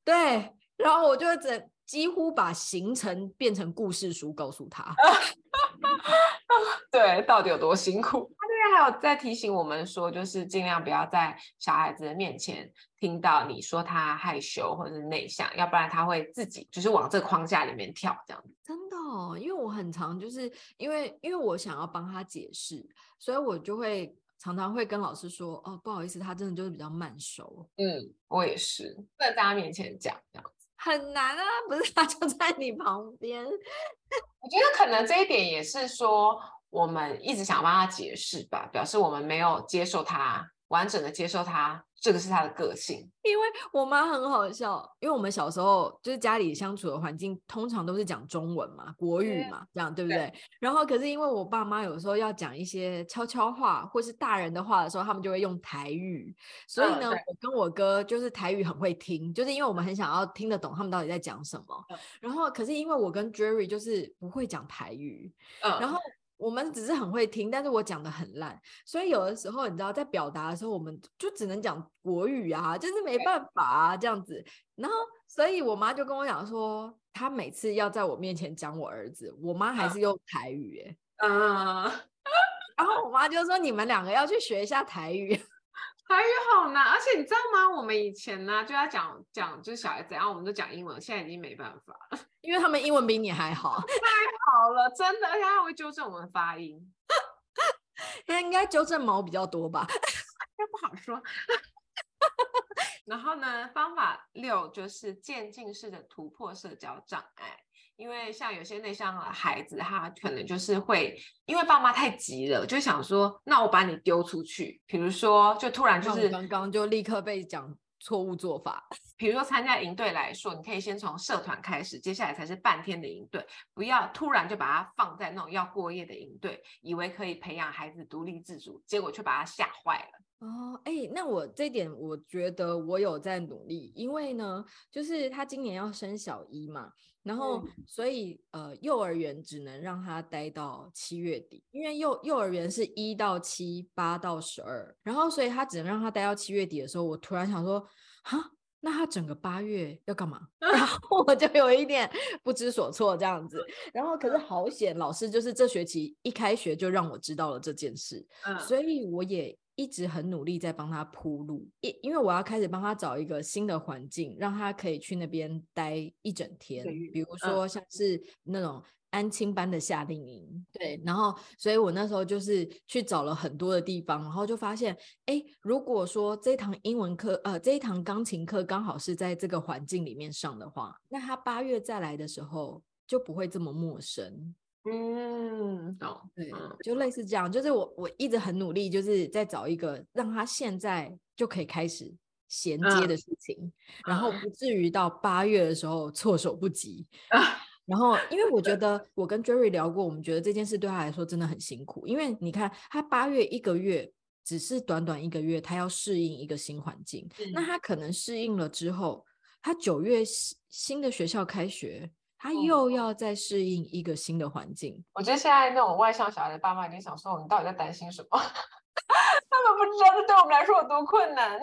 对，然后我就会整几乎把行程变成故事书告诉他。[laughs] 对，到底有多辛苦？还有在提醒我们说，就是尽量不要在小孩子的面前听到你说他害羞或者是内向，要不然他会自己就是往这个框架里面跳，这样子。真的哦，因为我很常就是因为因为我想要帮他解释，所以我就会常常会跟老师说，哦，不好意思，他真的就是比较慢熟。嗯，我也是，不能在他面前讲这样子。很难啊，不是他就在你旁边。我觉得可能这一点也是说。我们一直想帮他解释吧，表示我们没有接受他，完整的接受他，这个是他的个性。因为我妈很好笑，因为我们小时候就是家里相处的环境通常都是讲中文嘛，国语嘛，这样对不对？对。然后可是因为我爸妈有时候要讲一些悄悄话或是大人的话的时候，他们就会用台语，所以呢，我跟我哥就是台语很会听，就是因为我们很想要听得懂他们到底在讲什么。然后可是因为我跟 Jerry 就是不会讲台语，然后。我们只是很会听，但是我讲的很烂，所以有的时候你知道，在表达的时候，我们就只能讲国语啊，就是没办法啊这样子。然后，所以我妈就跟我讲说，她每次要在我面前讲我儿子，我妈还是用台语哎，啊，[laughs] 然后我妈就说，你们两个要去学一下台语。台语好难，而且你知道吗？我们以前呢就要讲讲，就是小孩怎样，我们都讲英文。现在已经没办法了，[laughs] 因为他们英文比你还好。太好了，真的，而且他会纠正我们发音。[laughs] 他应该纠正毛比较多吧？[laughs] 这不好说。然后呢，方法六就是渐进式的突破社交障碍。因为像有些内向的孩子，他可能就是会因为爸妈太急了，就想说，那我把你丢出去。比如说，就突然就是刚刚就立刻被讲错误做法。比如说参加营队来说，你可以先从社团开始，接下来才是半天的营队，不要突然就把它放在那种要过夜的营队，以为可以培养孩子独立自主，结果却把他吓坏了。哦，哎，那我这一点我觉得我有在努力，因为呢，就是他今年要升小一嘛，然后所以呃，幼儿园只能让他待到七月底，因为幼幼儿园是一到七，八到十二，然后所以他只能让他待到七月底的时候，我突然想说，哈，那他整个八月要干嘛？[laughs] 然后我就有一点不知所措这样子，[laughs] 然后可是好险，老师就是这学期一开学就让我知道了这件事，所以我也。一直很努力在帮他铺路，因因为我要开始帮他找一个新的环境，让他可以去那边待一整天。比如说像是那种安亲班的夏令营，对。然后，所以我那时候就是去找了很多的地方，然后就发现，哎，如果说这堂英文课，呃，这一堂钢琴课刚好是在这个环境里面上的话，那他八月再来的时候就不会这么陌生。嗯，懂，对，就类似这样，就是我我一直很努力，就是在找一个让他现在就可以开始衔接的事情，嗯、然后不至于到八月的时候措手不及。嗯、[laughs] 然后，因为我觉 [laughs] 得我跟 Jerry 聊过，我们觉得这件事对他来说真的很辛苦，因为你看他八月一个月只是短短一个月，他要适应一个新环境，嗯、那他可能适应了之后，他九月新的学校开学。他又要再适应一个新的环境。嗯，我觉得现在那种外向小孩的爸妈已经想说：“你到底在担心什么？” [laughs] 他们不知道这对我们来说有多困难。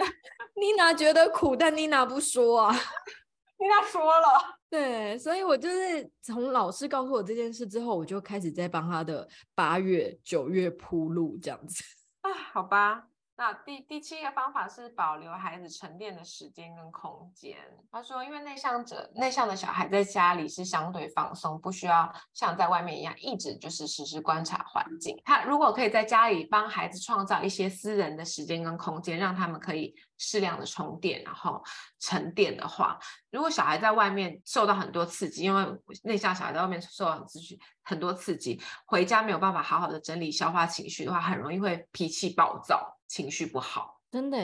妮娜觉得苦，但妮娜不说啊。[laughs] 妮娜说了，对，所以我就是从老师告诉我这件事之后，我就开始在帮他的八月、九月铺路，这样子。啊，好吧。那第第七个方法是保留孩子沉淀的时间跟空间。他说，因为内向者、内向的小孩在家里是相对放松，不需要像在外面一样一直就是时时观察环境。他如果可以在家里帮孩子创造一些私人的时间跟空间，让他们可以适量的充电，然后沉淀的话，如果小孩在外面受到很多刺激，因为内向小孩在外面受到很刺很多刺激，回家没有办法好好的整理消化情绪的话，很容易会脾气暴躁。情绪不好，真的，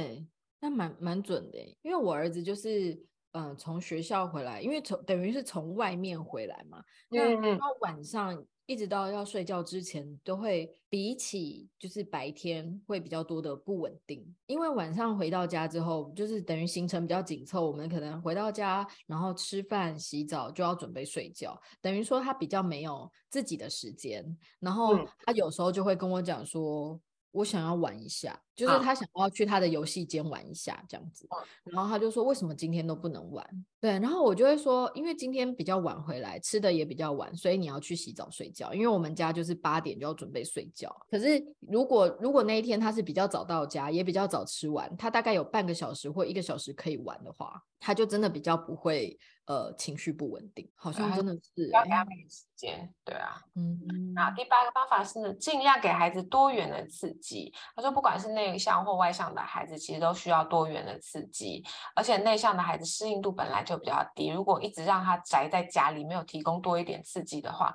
那蛮蛮准的。因为我儿子就是，嗯、呃，从学校回来，因为从等于是从外面回来嘛，那他晚上一直到要睡觉之前，都会比起就是白天会比较多的不稳定。因为晚上回到家之后，就是等于行程比较紧凑，我们可能回到家，然后吃饭、洗澡就要准备睡觉，等于说他比较没有自己的时间。然后他有时候就会跟我讲说。我想要玩一下，就是他想要去他的游戏间玩一下这样子，然后他就说，为什么今天都不能玩？对，然后我就会说，因为今天比较晚回来，吃的也比较晚，所以你要去洗澡睡觉，因为我们家就是八点就要准备睡觉。可是如果如果那一天他是比较早到家，也比较早吃完，他大概有半个小时或一个小时可以玩的话，他就真的比较不会。呃，情绪不稳定，好像真的是要给他们时间，对啊，嗯，那第八个方法是尽量给孩子多元的刺激。他说，不管是内向或外向的孩子，其实都需要多元的刺激，而且内向的孩子适应度本来就比较低，如果一直让他宅在家里，没有提供多一点刺激的话。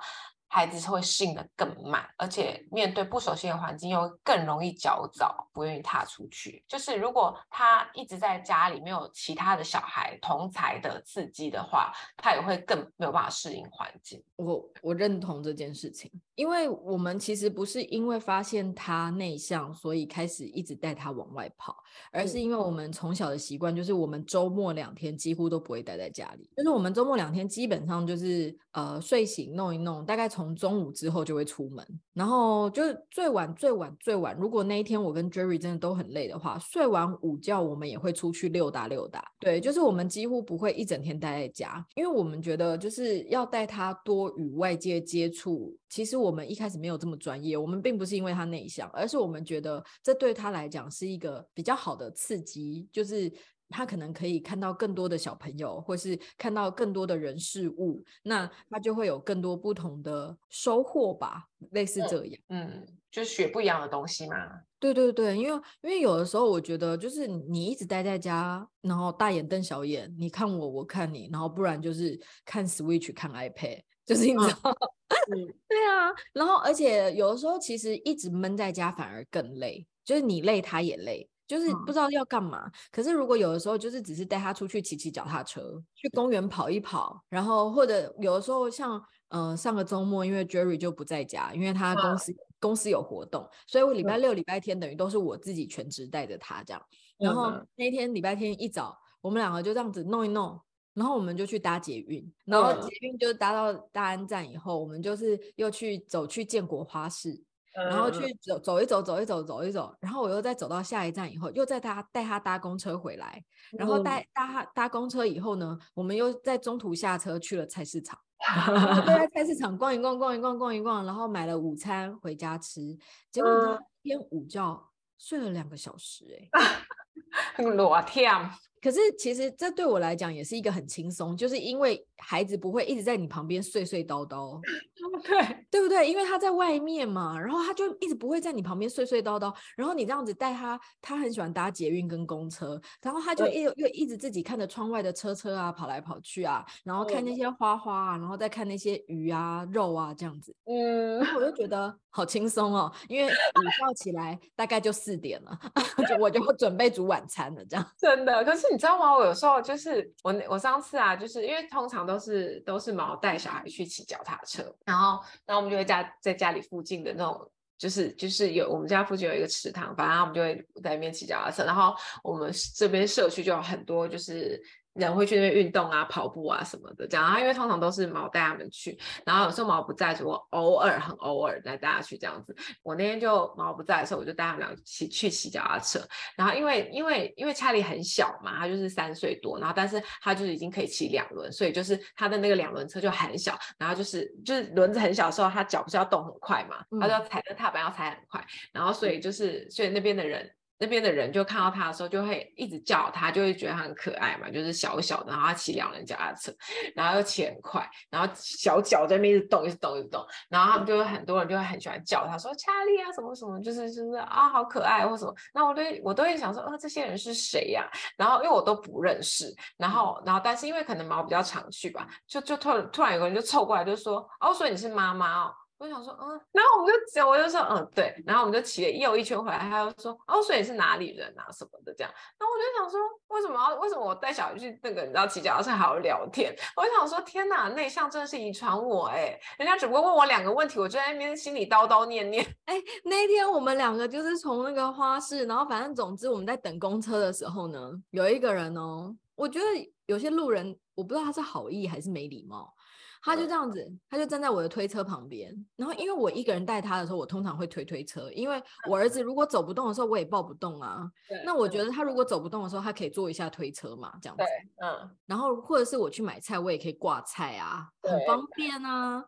孩子会适应的更慢，而且面对不熟悉的环境又更容易焦躁，不愿意踏出去。就是如果他一直在家里，没有其他的小孩同才的刺激的话，他也会更没有办法适应环境。我我认同这件事情，因为我们其实不是因为发现他内向，所以开始一直带他往外跑，而是因为我们从小的习惯就是我们周末两天几乎都不会待在家里，就是我们周末两天基本上就是呃睡醒弄一弄，大概从从中午之后就会出门，然后就最晚最晚最晚，如果那一天我跟 Jerry 真的都很累的话，睡完午觉我们也会出去溜达溜达。对，就是我们几乎不会一整天待在家，因为我们觉得就是要带他多与外界接触。其实我们一开始没有这么专业，我们并不是因为他内向，而是我们觉得这对他来讲是一个比较好的刺激，就是。他可能可以看到更多的小朋友，或是看到更多的人事物，那他就会有更多不同的收获吧，类似这样。嗯，就是学不一样的东西嘛。对对对，因为因为有的时候我觉得就是你一直待在家，然后大眼瞪小眼，你看我，我看你，然后不然就是看 Switch、看 iPad，就是你知道。嗯 [laughs] 嗯，对啊，然后而且有的时候其实一直闷在家反而更累，就是你累他也累，就是不知道要干嘛。嗯、可是如果有的时候就是只是带他出去骑骑脚踏车，去公园跑一跑，然后或者有的时候像呃上个周末，因为 Jerry 就不在家，因为他公司、嗯、公司有活动，所以我礼拜六、礼拜天等于都是我自己全职带着他这样。然后那天礼拜天一早，我们两个就这样子弄一弄。然后我们就去搭捷运，然后捷运就搭到大安站以后，我们就是又去走去建国花市，然后去走走一走，走一走，走一走，然后我又再走到下一站以后，又再搭带他搭公车回来，然后带搭搭公车以后呢，我们又在中途下车去了菜市场，[laughs] 在菜市场逛一逛，逛一逛，逛一逛，然后买了午餐回家吃，结果他一天午觉睡了两个小时，[laughs] 哎，裸 [laughs] 天。可是其实这对我来讲也是一个很轻松，就是因为孩子不会一直在你旁边碎碎叨叨，[laughs] 对。对不对？因为他在外面嘛，然后他就一直不会在你旁边碎碎叨叨，然后你这样子带他，他很喜欢搭捷运跟公车，然后他就一又一直自己看着窗外的车车啊，跑来跑去啊，然后看那些花花啊，然后再看那些鱼啊、肉啊这样子，嗯，然后我就觉。得好轻松哦，因为午觉起来大概就四点了，[laughs] 就我就会准备煮晚餐了，这样。真的，可是。你知道吗？我有时候就是我我上次啊，就是因为通常都是都是毛带小孩去骑脚踏车，然后然后我们就会家在家里附近的那种，就是就是有我们家附近有一个池塘，反正我们就会在那边骑脚踏车，然后我们这边社区就有很多就是。人会去那边运动啊、跑步啊什么的，这样啊，因为通常都是毛带他们去，然后有时候毛不在，就我偶尔很偶尔带大家去这样子。我那天就毛不在的时候，我就带他们俩骑去骑脚踏车。然后因为因为因为查理很小嘛，他就是三岁多，然后但是他就是已经可以骑两轮，所以就是他的那个两轮车就很小，然后就是就是轮子很小的时候，他脚不是要动很快嘛，他就要踩着踏板要踩很快，然后所以就是所以那边的人。那边的人就看到他的时候，就会一直叫他，就会觉得他很可爱嘛，就是小小的，然后他骑两人脚踏车，然后又骑很快，然后小脚在那边一直动，一直动，一直动，然后他们就会很多人就会很喜欢叫他说查理啊什么什么，就是就是啊好可爱或什么，那我都我都会想说，呃这些人是谁呀？然后因为我都不认识，然后然后但是因为可能毛比较常去吧，就就突然突然有个人就凑过来就说，哦所以你是妈妈哦。我想说，嗯，然后我们就讲，我就说，嗯，对，然后我们就骑了又一圈回来，他就说，哦，所以是哪里人啊什么的这样。然后我就想说，为什么要为什么我带小孩去那个你知道骑脚踏车还要聊天？我就想说，天哪，内向真的是遗传我哎！人家只不过问我两个问题，我就在那边心里叨叨念念。哎，那一天我们两个就是从那个花市，然后反正总之我们在等公车的时候呢，有一个人哦，我觉得有些路人，我不知道他是好意还是没礼貌。他就这样子，他就站在我的推车旁边。然后因为我一个人带他的时候，我通常会推推车，因为我儿子如果走不动的时候，我也抱不动啊。那我觉得他如果走不动的时候，他可以坐一下推车嘛，这样子。嗯。然后或者是我去买菜，我也可以挂菜啊，很方便啊。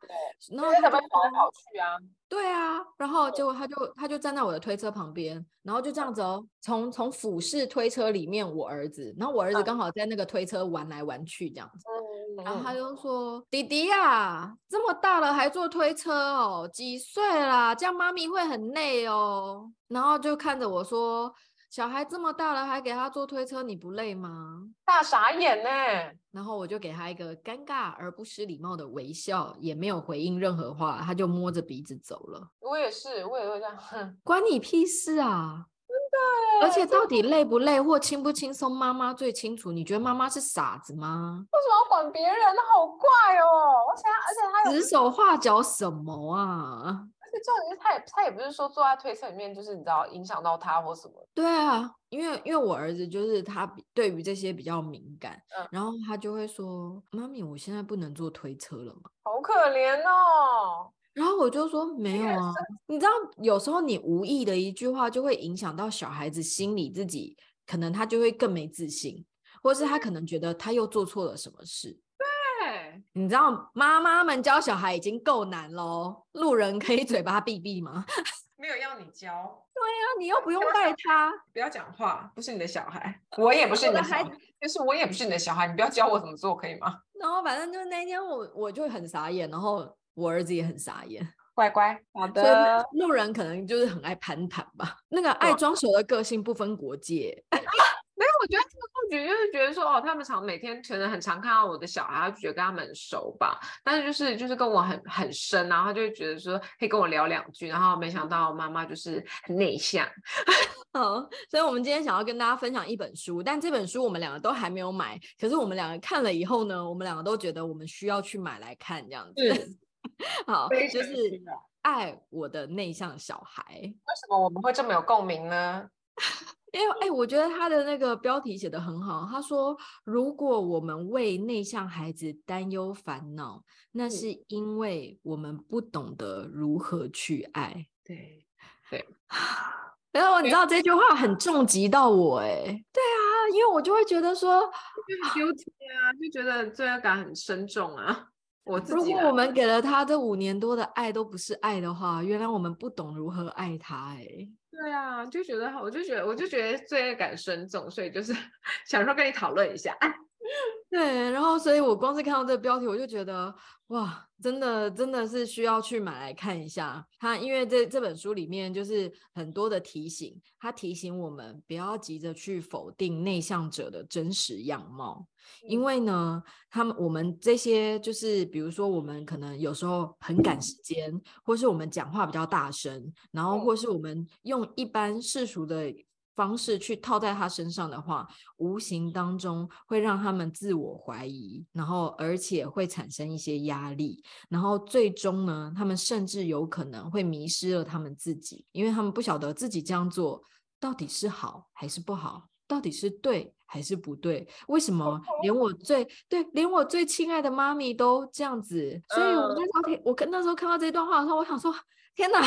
然后他们跑来跑去啊。对啊，然后结果他就他就站在我的推车旁边，然后就这样子哦，从从俯视推车里面我儿子，然后我儿子刚好在那个推车玩来玩去这样子。然后他就说：“弟弟呀，这么大了还坐推车哦？几岁啦？这样妈咪会很累哦。”然后就看着我说：“小孩这么大了还给他坐推车，你不累吗？”大傻眼呢。然后我就给他一个尴尬而不失礼貌的微笑，也没有回应任何话，他就摸着鼻子走了。我也是，我也会这样。哼，关你屁事啊！真的。而且到底累不累或轻不轻松，妈妈最清楚。你觉得妈妈是傻子吗？为什么要管别人？那好怪哦！而且而且他指手画脚什么啊？而且重点是他也他也不是说坐在推车里面，就是你知道影响到他或什么。对啊，因为因为我儿子就是他对于这些比较敏感，嗯，然后他就会说：“妈咪，我现在不能坐推车了吗？”好可怜哦。然后我就说没有啊，你知道有时候你无意的一句话就会影响到小孩子心里，自己可能他就会更没自信，或是他可能觉得他又做错了什么事。对，你知道妈妈们教小孩已经够难喽，路人可以嘴巴闭闭吗？[laughs] 没有要你教。对呀、啊，你又不用带他，不要讲话，不是你的小孩，我也不是你的孩子，就是我也不是你的小孩，你不要教我怎么做可以吗？然后反正就是那天我我就很傻眼，然后。我儿子也很傻眼，乖乖，好的。路人可能就是很爱攀谈吧，那个爱装熟的个性不分国界。[laughs] 没有，我觉得这个布局就是觉得说，哦，他们常每天可能很常看到我的小孩，就觉得跟他们很熟吧。但是就是就是跟我很很深，然后就会觉得说可以跟我聊两句，然后没想到妈妈就是很内向。好，[laughs] 所以我们今天想要跟大家分享一本书，但这本书我们两个都还没有买。可是我们两个看了以后呢，我们两个都觉得我们需要去买来看，这样子。[laughs] 好，就是爱我的内向小孩。为什么我们会这么有共鸣呢？因为哎，我觉得他的那个标题写得很好。他说：“如果我们为内向孩子担忧烦恼，那是因为我们不懂得如何去爱。”对对。[sighs] 然后你知道这句话很重击到我哎。对啊，因为我就会觉得说，就很纠结啊，就觉得罪恶感很深重啊。我自己如果我们给了他这五年多的爱都不是爱的话，原来我们不懂如何爱他哎。对啊，就觉得，我就觉得，我就觉得罪恶感深重，所以就是 [laughs] 想说跟你讨论一下。[laughs] 对，然后所以我光是看到这个标题，我就觉得哇，真的真的是需要去买来看一下。它因为这这本书里面就是很多的提醒，它提醒我们不要急着去否定内向者的真实样貌。因为呢，他们我们这些就是，比如说我们可能有时候很赶时间，或是我们讲话比较大声，然后或是我们用一般世俗的方式去套在他身上的话，无形当中会让他们自我怀疑，然后而且会产生一些压力，然后最终呢，他们甚至有可能会迷失了他们自己，因为他们不晓得自己这样做到底是好还是不好，到底是对。还是不对？为什么连我最对，连我最亲爱的妈咪都这样子？所以我那时候，我跟那时候看到这段话的时候，我想说：天哪！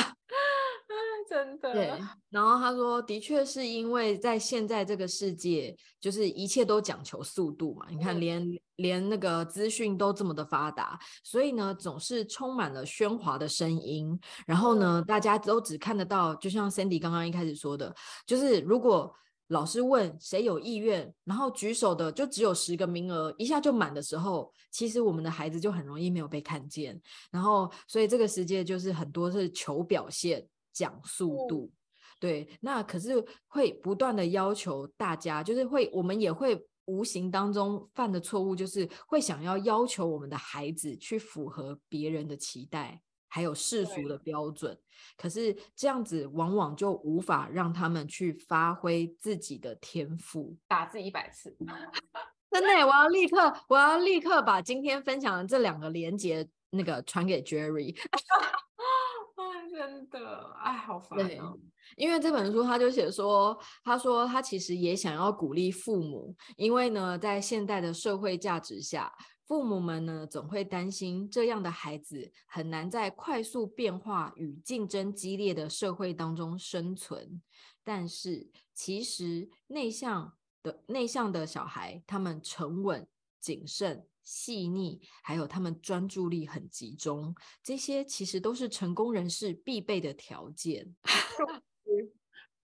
[laughs] 真的。对。然后他说，的确是因为在现在这个世界，就是一切都讲求速度嘛。你看连，连连那个资讯都这么的发达，所以呢，总是充满了喧哗的声音。然后呢，大家都只看得到，就像 Sandy 刚刚一开始说的，就是如果。老师问谁有意愿，然后举手的就只有十个名额，一下就满的时候，其实我们的孩子就很容易没有被看见。然后，所以这个世界就是很多是求表现、讲速度，嗯、对。那可是会不断的要求大家，就是会我们也会无形当中犯的错误，就是会想要要求我们的孩子去符合别人的期待。还有世俗的标准，可是这样子往往就无法让他们去发挥自己的天赋。打字一百次，[laughs] 真的，我要立刻，我要立刻把今天分享的这两个连接那个传给 Jerry。[laughs] 哎，真的，哎，好烦哦。因为这本书他就写说，他说他其实也想要鼓励父母，因为呢，在现代的社会价值下。父母们呢，总会担心这样的孩子很难在快速变化与竞争激烈的社会当中生存。但是，其实内向的内向的小孩，他们沉稳、谨慎、细腻，还有他们专注力很集中，这些其实都是成功人士必备的条件。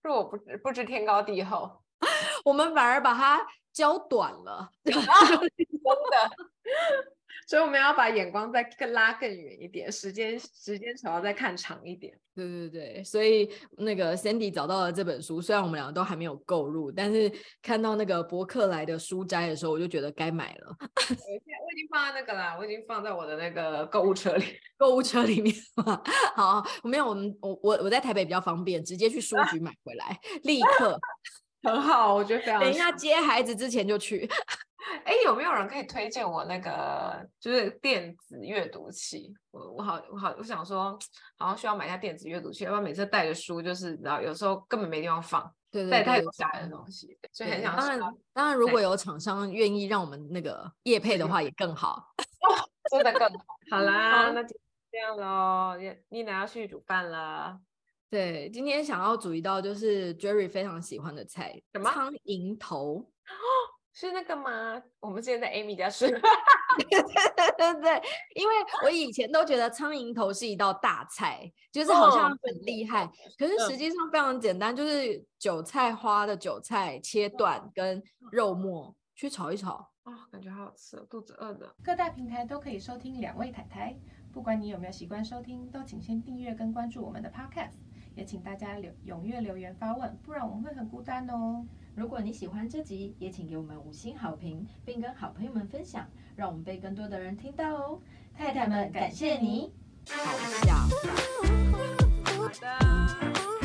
是我不知不知天高地厚，[laughs] 我们反而把它教短了。[laughs] 真的，所以我们要把眼光再更拉更远一点，时间时间轴要再看长一点。对对对，所以那个 Sandy 找到了这本书，虽然我们两个都还没有购入，但是看到那个博客来的书斋的时候，我就觉得该买了。[laughs] 我现在我已经放在那个啦，我已经放在我的那个购物车里，[laughs] 购物车里面嘛。[laughs] 好，我没有，我们我我我在台北比较方便，直接去书局买回来，立刻。很好，我觉得非常。等一下接孩子之前就去。哎，有没有人可以推荐我那个就是电子阅读器？我我好我好我想说，好像需要买一下电子阅读器，要不然每次带着书就是，然后有时候根本没地方放，对对对，带太多家人的东西，所以很想。当然当然，如果有厂商愿意让我们那个业配的话，也更好。[laughs] 哦，真的更好。[laughs] 好啦，那就这样喽。妮娜要去煮饭了。对，今天想要煮一道就是 Jerry 非常喜欢的菜，什么？苍蝇头。是那个吗？我们之前在 Amy 家吃。[laughs] 对对对，因为我以前都觉得苍蝇头是一道大菜，就是好像很厉害，哦、可是实际上非常简单，就是韭菜花的韭菜切断跟肉末。去炒一炒啊、哦，感觉好好吃，肚子饿的。各大平台都可以收听两位太太，不管你有没有习惯收听，都请先订阅跟关注我们的 Podcast，也请大家留踊跃留言发问，不然我们会很孤单哦。如果你喜欢这集，也请给我们五星好评，并跟好朋友们分享，让我们被更多的人听到哦。太太们，感谢你。好笑。好的。